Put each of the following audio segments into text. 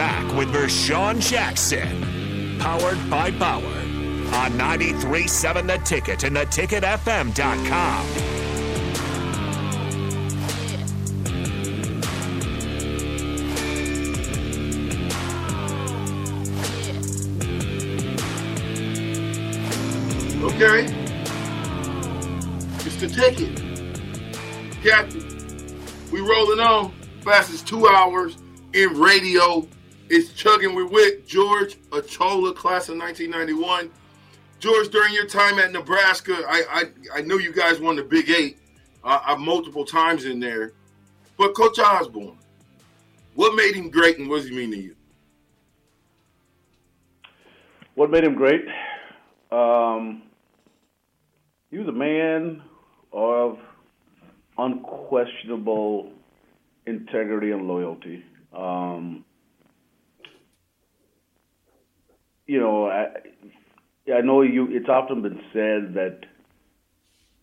back with Vershan Jackson. Powered by Bauer. On 93.7 The Ticket and theticketfm.com. Okay. It's the ticket. Captain, we rolling on. Fastest two hours in radio. It's chugging. We're with George Achola, class of 1991. George, during your time at Nebraska, I I, I know you guys won the Big Eight uh, uh, multiple times in there. But Coach Osborne, what made him great and what does he mean to you? What made him great? Um, he was a man of unquestionable integrity and loyalty. Um, you know, I, I know you. It's often been said that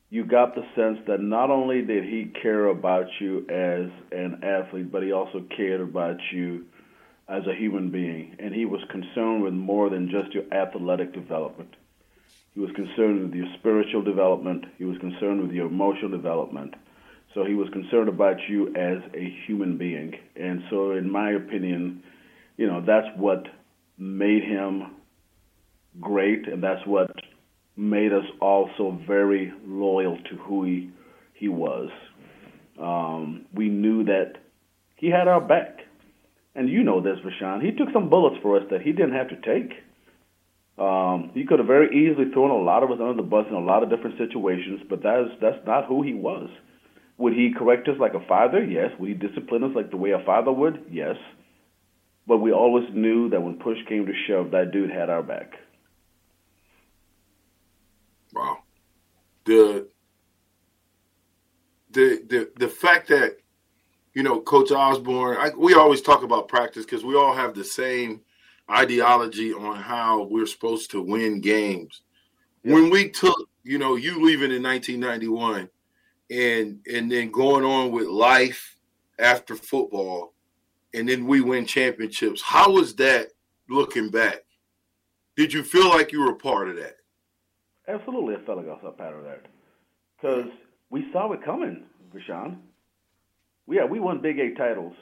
you got the sense that not only did he care about you as an athlete, but he also cared about you as a human being, and he was concerned with more than just your athletic development. He was concerned with your spiritual development. He was concerned with your emotional development. So he was concerned about you as a human being. And so, in my opinion, you know, that's what made him great, and that's what made us also very loyal to who he, he was. Um, we knew that he had our back. And you know this, Vershan. He took some bullets for us that he didn't have to take. Um, he could have very easily thrown a lot of us under the bus in a lot of different situations, but that's that's not who he was. Would he correct us like a father? Yes. Would he discipline us like the way a father would? Yes. But we always knew that when push came to shove, that dude had our back. Wow. The the the the fact that you know Coach Osborne, I, we always talk about practice because we all have the same ideology on how we're supposed to win games. Yeah. When we took, you know, you leaving in 1991 and and then going on with life after football and then we win championships. How was that looking back? Did you feel like you were a part of that? Absolutely, a felt like I was a part of that. Because we saw it coming, Vershan. Yeah, we won Big Eight titles.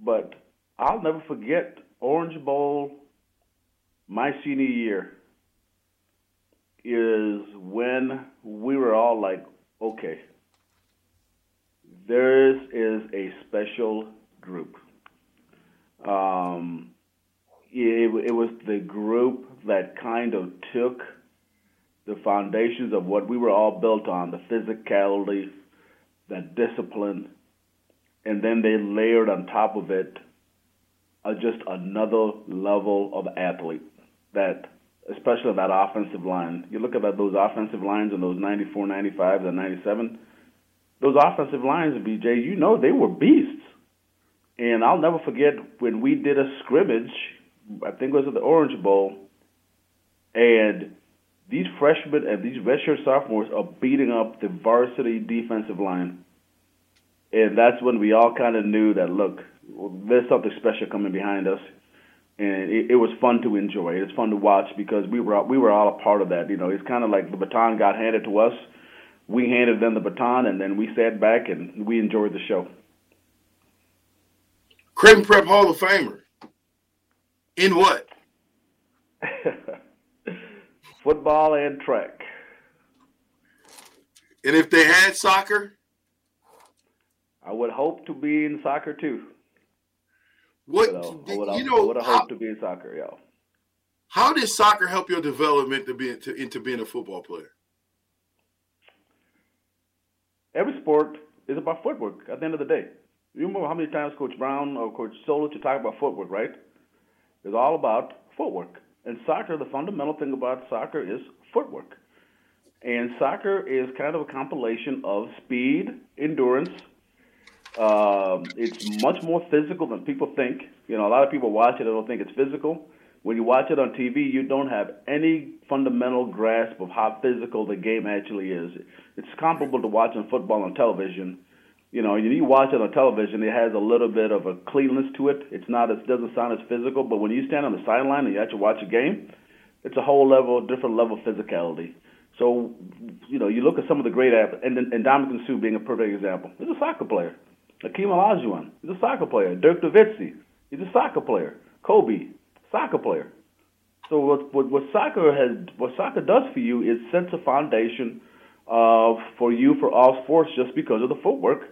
But I'll never forget Orange Bowl, my senior year, is when we were all like, okay, there is a special group. Um, it, it was the group that kind of took the foundations of what we were all built on the physicality, the discipline, and then they layered on top of it are just another level of athlete that especially that offensive line. You look at those offensive lines in those 94, 95, and 97. Those offensive lines, BJ, you know they were beasts. And I'll never forget when we did a scrimmage, I think it was at the Orange Bowl, and these freshmen and these redshirt sophomores are beating up the varsity defensive line. And that's when we all kind of knew that, look, there's something special coming behind us, and it, it was fun to enjoy. It's fun to watch because we were we were all a part of that. You know, it's kind of like the baton got handed to us. We handed them the baton, and then we sat back and we enjoyed the show. Creighton Prep Hall of Famer. In what? Football and track. And if they had soccer? I would hope to be in soccer too. What I would, you know? I would have hoped to be in soccer, yeah. How did soccer help your development to be into, into being a football player? Every sport is about footwork. At the end of the day, you remember how many times Coach Brown or Coach Solich to talk about footwork, right? It's all about footwork. And soccer, the fundamental thing about soccer is footwork. And soccer is kind of a compilation of speed, endurance, um, it's much more physical than people think. You know, a lot of people watch it and don't think it's physical. When you watch it on TV, you don't have any fundamental grasp of how physical the game actually is. It's comparable to watching football on television, You know, you watch it on television, it has a little bit of a cleanness to it. It's not, it doesn't sound as physical, but when you stand on the sideline and you actually watch a game, it's a whole level, different level of physicality. So, you know, you look at some of the great athletes, and, and Ndamukong Suh being a perfect example. He's a soccer player. Akeem Olajuwon, he's a soccer player. Dirk Nowitzki, he's a soccer player. Kobe, soccer player. So what, what, what soccer has, what soccer does for you is sets a foundation uh, for you for all sports just because of the footwork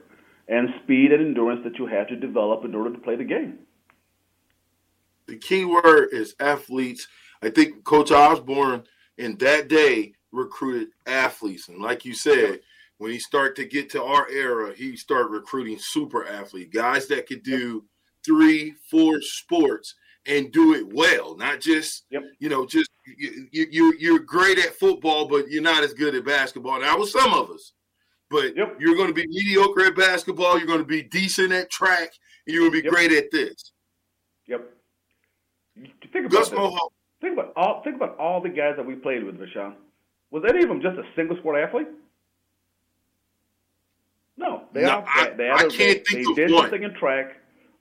and speed and endurance that you have to develop in order to play the game. The key word is athletes. I think Coach Osborne in that day recruited athletes, and like you said, when he started to get to our era, he started recruiting super athletes, guys that could do three, four sports and do it well, not just yep. you know just you, you you're great at football, but you're not as good at basketball. Now, with some of us, but yep. you're going to be mediocre at basketball. You're going to be decent at track, and you're going to be yep. great at this. Yep. Think about Gus Mohawk. Think about all. Think about all the guys that we played with, Rashawn. Was any of them just a single sport athlete? No, they no, all. I, they, I can't they, think they did something in track.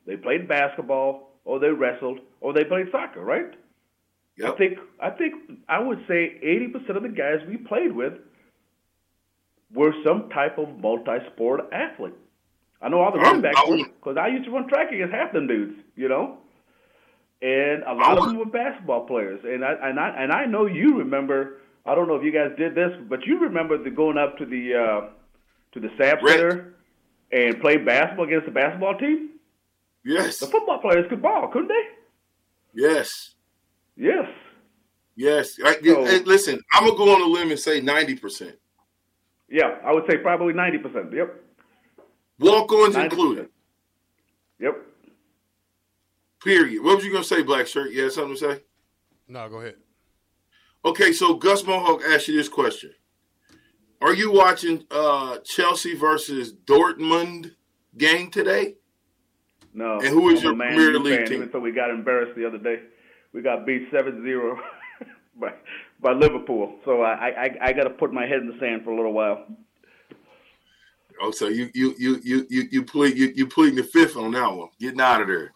They played basketball, or they wrestled, or they played soccer. Right? Yep. I think I think I would say eighty percent of the guys we played with were some type of multi-sport athlete. I know all the running backs because I used to run track against half them dudes, you know. And a lot of them were basketball players, and I and I and I know you remember. I don't know if you guys did this, but you remember the going up to the uh, to the SAP Center and play basketball against the basketball team. Yes, the football players could ball, couldn't they? Yes. Yes. Yes. I, so, listen, I'm gonna go on a limb and say ninety percent. Yeah, I would say probably ninety percent. Yep. Walk-ons included. Yep. Period. What was you gonna say, Black Shirt? You had something to say? No, go ahead. Okay, so Gus Mohawk asked you this question: Are you watching uh, Chelsea versus Dortmund game today? No. And who is I'm your Premier League fan, team? Even though we got embarrassed the other day, we got beat 7-0 by by Liverpool. So I I, I got to put my head in the sand for a little while. Oh, so you you you you you you plead you, you pleading the fifth on that one, getting out of there.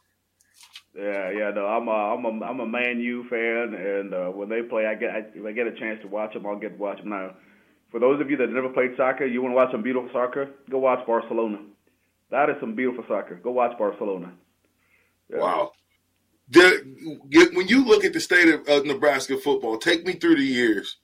Yeah, yeah, no, I'm a, I'm a, I'm a Man U fan, and uh, when they play, I get, I, if I get a chance to watch them, I'll get to watch them. Now, for those of you that never played soccer, you want to watch some beautiful soccer, go watch Barcelona. That is some beautiful soccer. Go watch Barcelona. Yeah. Wow. The, when you look at the state of uh, Nebraska football, take me through the years.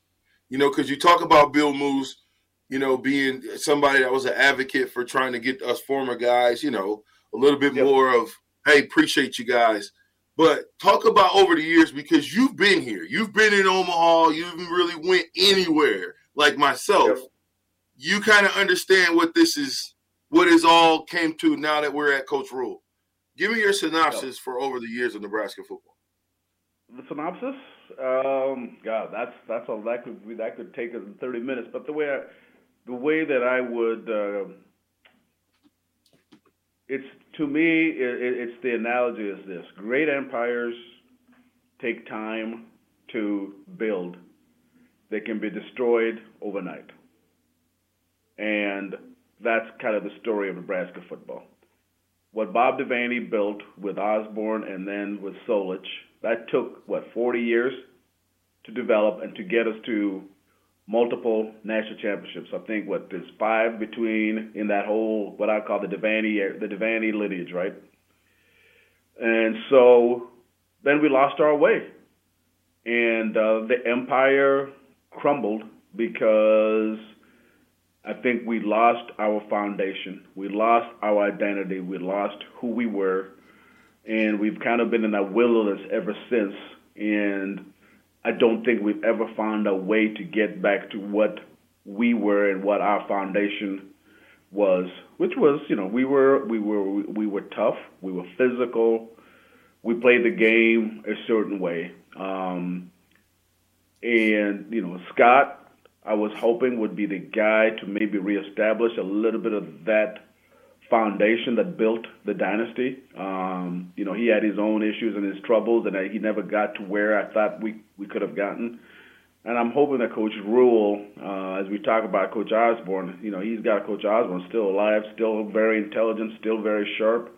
You know, because you talk about Bill Moos, you know, being somebody that was an advocate for trying to get us former guys, you know, a little bit yep. more of, hey, appreciate you guys. But talk about over the years because you've been here. You've been in Omaha. You haven't really went anywhere like myself. Yep. You kind of understand what this is, what is all came to now that we're at Coach Rhule. Give me your synopsis for over the years of Nebraska football. The synopsis, um, God, that's that's all that could that could take us thirty minutes. But the way I, the way that I would, uh, it's to me, it, it's the analogy is this: great empires take time to build; they can be destroyed overnight, and that's kind of the story of Nebraska football what Bob Devaney built with Osborne and then with Solich, that took what 40 years to develop and to get us to multiple national championships. I think what there's five between in that whole what I call the Devaney the Devaney lineage, right? And so then we lost our way, and uh, the empire crumbled because I think we lost our foundation. We lost our identity. We lost who we were. And we've kind of been in that wilderness ever since. And I don't think we've ever found a way to get back to what we were and what our foundation was, which was, you know, we were we were we were tough, we were physical, we played the game a certain way, um, and you know, Scott I was hoping would be the guy to maybe reestablish a little bit of that foundation that built the dynasty. Um, you know, he had his own issues and his troubles, and he never got to where I thought we we could have gotten. and I'm hoping that Coach Rhule, uh, as we talk about Coach Osborne, you know, he's got Coach Osborne still alive, still very intelligent, still very sharp.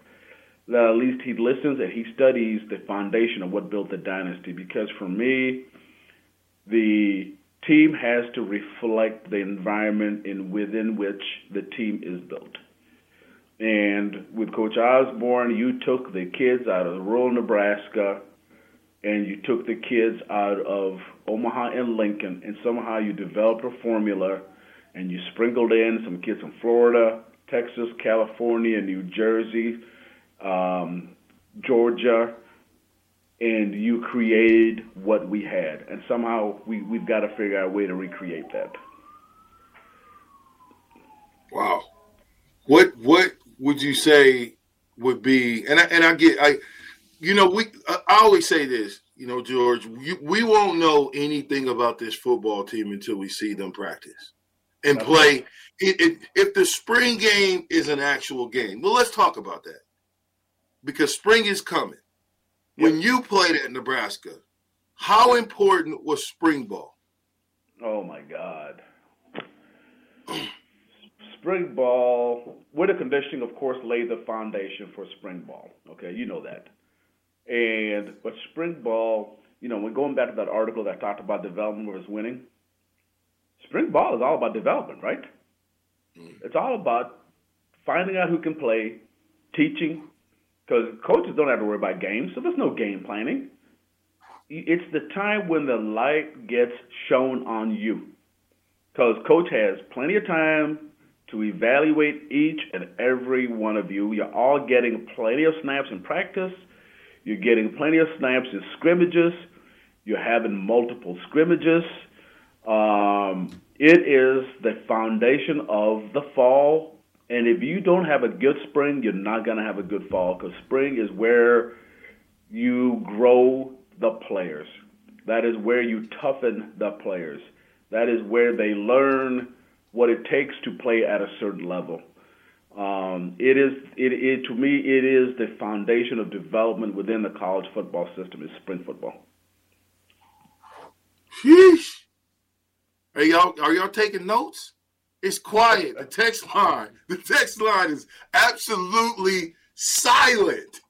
That at least he listens and he studies the foundation of what built the dynasty. Because for me, the team has to reflect the environment in within which the team is built. And with Coach Osborne, you took the kids out of rural Nebraska and you took the kids out of Omaha and Lincoln, and somehow you developed a formula and you sprinkled in some kids from Florida, Texas, California, New Jersey, um, Georgia, and you created what we had. And somehow we, we've got to figure out a way to recreate that. Wow. What what would you say would be and I, and I get I you know we I always say this you know George we, we won't know anything about this football team until we see them practice and play it, it, if the spring game is an actual game well let's talk about that because spring is coming when you played at Nebraska, how important was spring ball? Oh my God. spring ball, winter conditioning, of course, laid the foundation for spring ball. Okay, you know that. And but spring ball, you know, when going back to that article that talked about development versus winning, spring ball is all about development, right? Mm. It's all about finding out who can play, teaching, because coaches don't have to worry about games, so there's no game planning. It's the time when the light gets shown on you, because coach has plenty of time to evaluate each and every one of you. You're all getting plenty of snaps in practice. You're getting plenty of snaps in scrimmages. You're having multiple scrimmages. Um, it is the foundation of the fall and if you don't have a good spring, you're not going to have a good fall because spring is where you grow the players. That is where you toughen the players. That is where they learn what it takes to play at a certain level. Um, it is it, it to me it is the foundation of development within the college football system is spring football. Sheesh. Are y'all are y'all taking notes? It's quiet. The text line, the text line is absolutely silent.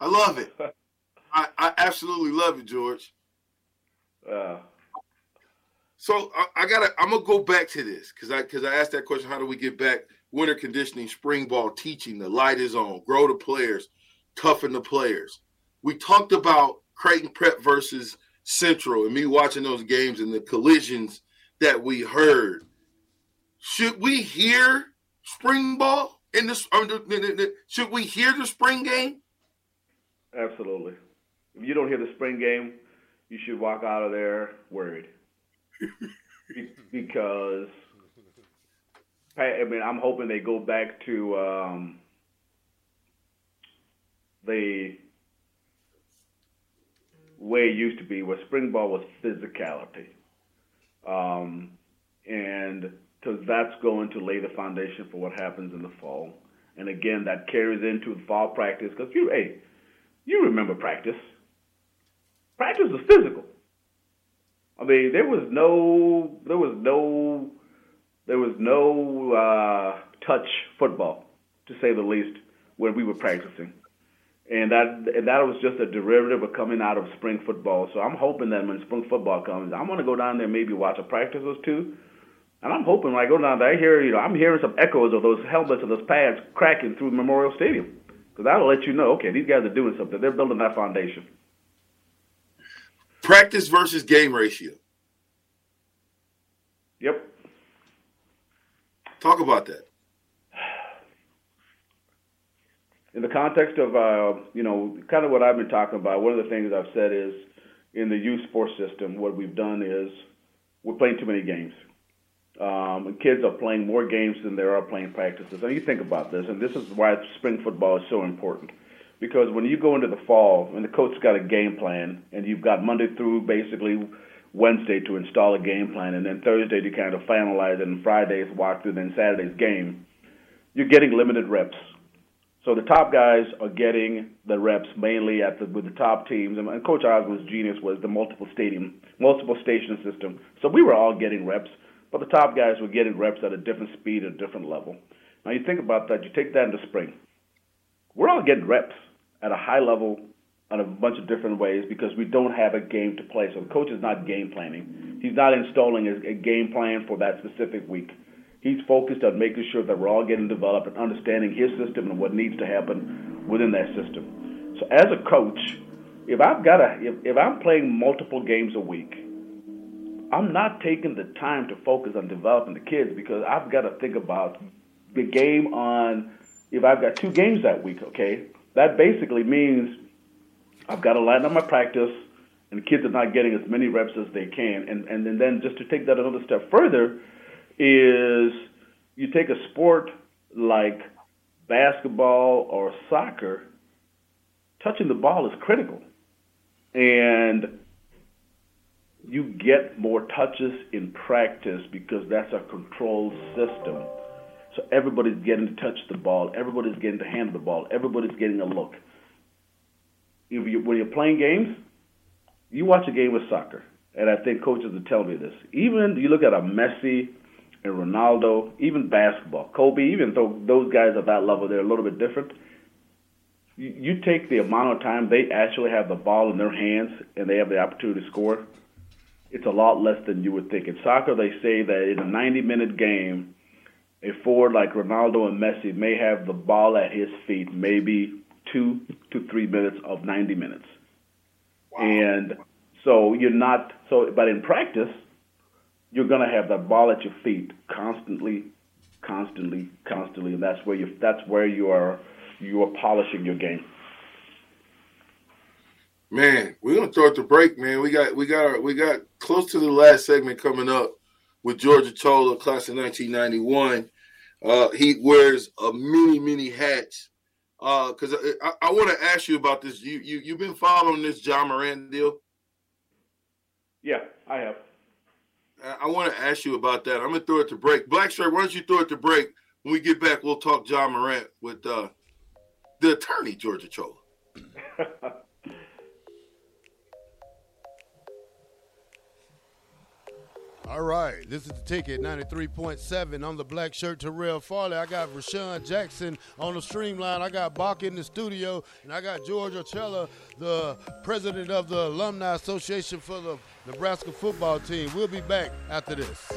I love it. I, I absolutely love it, George. Uh, so I, I, gotta. I'm gonna go back to this because I because I asked that question. How do we get back? Winter conditioning, spring ball teaching. The light is on. Grow the players, toughen the players. We talked about Creighton Prep versus Central, and me watching those games and the collisions that we heard should we hear spring ball in this? Should we hear the spring game? Absolutely. If you don't hear the spring game, you should walk out of there worried because I mean I'm hoping they go back to um, the way it used to be, where spring ball was physicality, um, and because that's going to lay the foundation for what happens in the fall. And again, that carries into the fall practice because you, hey, you remember practice. Practice was physical. I mean, there was no, there was no, there was no uh, touch football, to say the least, when we were practicing. And that and that was just a derivative of coming out of spring football. So I'm hoping that when spring football comes, I'm going to go down there maybe watch a practice or two and I'm hoping when I go down there, I hear, you know, I'm hearing some echoes of those helmets and those pads cracking through Memorial Stadium. Because that'll let you know, okay, these guys are doing something. They're building that foundation. Practice versus game ratio. Yep. Talk about that. In the context of, uh, you know, kind of what I've been talking about, one of the things I've said is in the youth sports system, what we've done is we're playing too many games um, kids are playing more games than there are playing practices. And you think about this, and this is why spring football is so important. Because when you go into the fall, and the coach's got a game plan, and you've got Monday through basically Wednesday to install a game plan, and then Thursday to kind of finalize it, and Friday's walkthrough, then Saturday's game, you're getting limited reps. So the top guys are getting the reps mainly at the with the top teams, and, Coach Osborne's genius was the multiple stadium, multiple station system. So we were all getting reps, but the top guys were getting reps at a different speed, a different level. Now you think about that, you take that into spring. We're all getting reps at a high level in a bunch of different ways because we don't have a game to play. So the coach is not game planning. He's not installing a game plan for that specific week. He's focused on making sure that we're all getting developed and understanding his system and what needs to happen within that system. So as a coach, if I've got a if, if I'm playing multiple games a week, I'm not taking the time to focus on developing the kids because I've got to think about the game on if I've got two games that week, okay? That basically means I've got to line up my practice and the kids are not getting as many reps as they can. And and, and then just to take that another step further, is you take a sport like basketball or soccer, touching the ball is critical. And you get more touches in practice because that's a controlled system. So everybody's getting to touch the ball, everybody's getting to handle the ball, everybody's getting a look. If you, when you're playing games, you watch a game of soccer, and I think coaches will tell me this. Even you look at a Messi, and Ronaldo, even basketball, Kobe, even though those guys at that level, they're a little bit different. You, you take the amount of time they actually have the ball in their hands and they have the opportunity to score, it's a lot less than you would think. In soccer, they say that in a 90 minute game, a forward like Ronaldo and Messi may have the ball at his feet maybe two to three minutes of 90 minutes. Wow. And so you're not, so, but in practice, you're going to have that ball at your feet constantly, constantly, constantly, and that's where you that's where you are you are polishing your game. Man, we're gonna throw it to break, man. We got we got our, we got close to the last segment coming up with George Achola, class of 1991. Uh, he wears a many many hats. Because uh, I, I, want to ask you about this. You you you've been following this Ja Morant deal? Yeah, I have. I want to ask you about that. I'm gonna throw it to break. Black shirt, why don't you throw it to break? When we get back, we'll talk Ja Morant with uh, the attorney, George Achola. All right, this is the ticket 93.7. I'm the black shirt Terrell Farley. I got Rashawn Jackson on the streamline. I got Bach in the studio, and I got George Achola, the president of the Alumni Association for the Nebraska football team. We'll be back after this.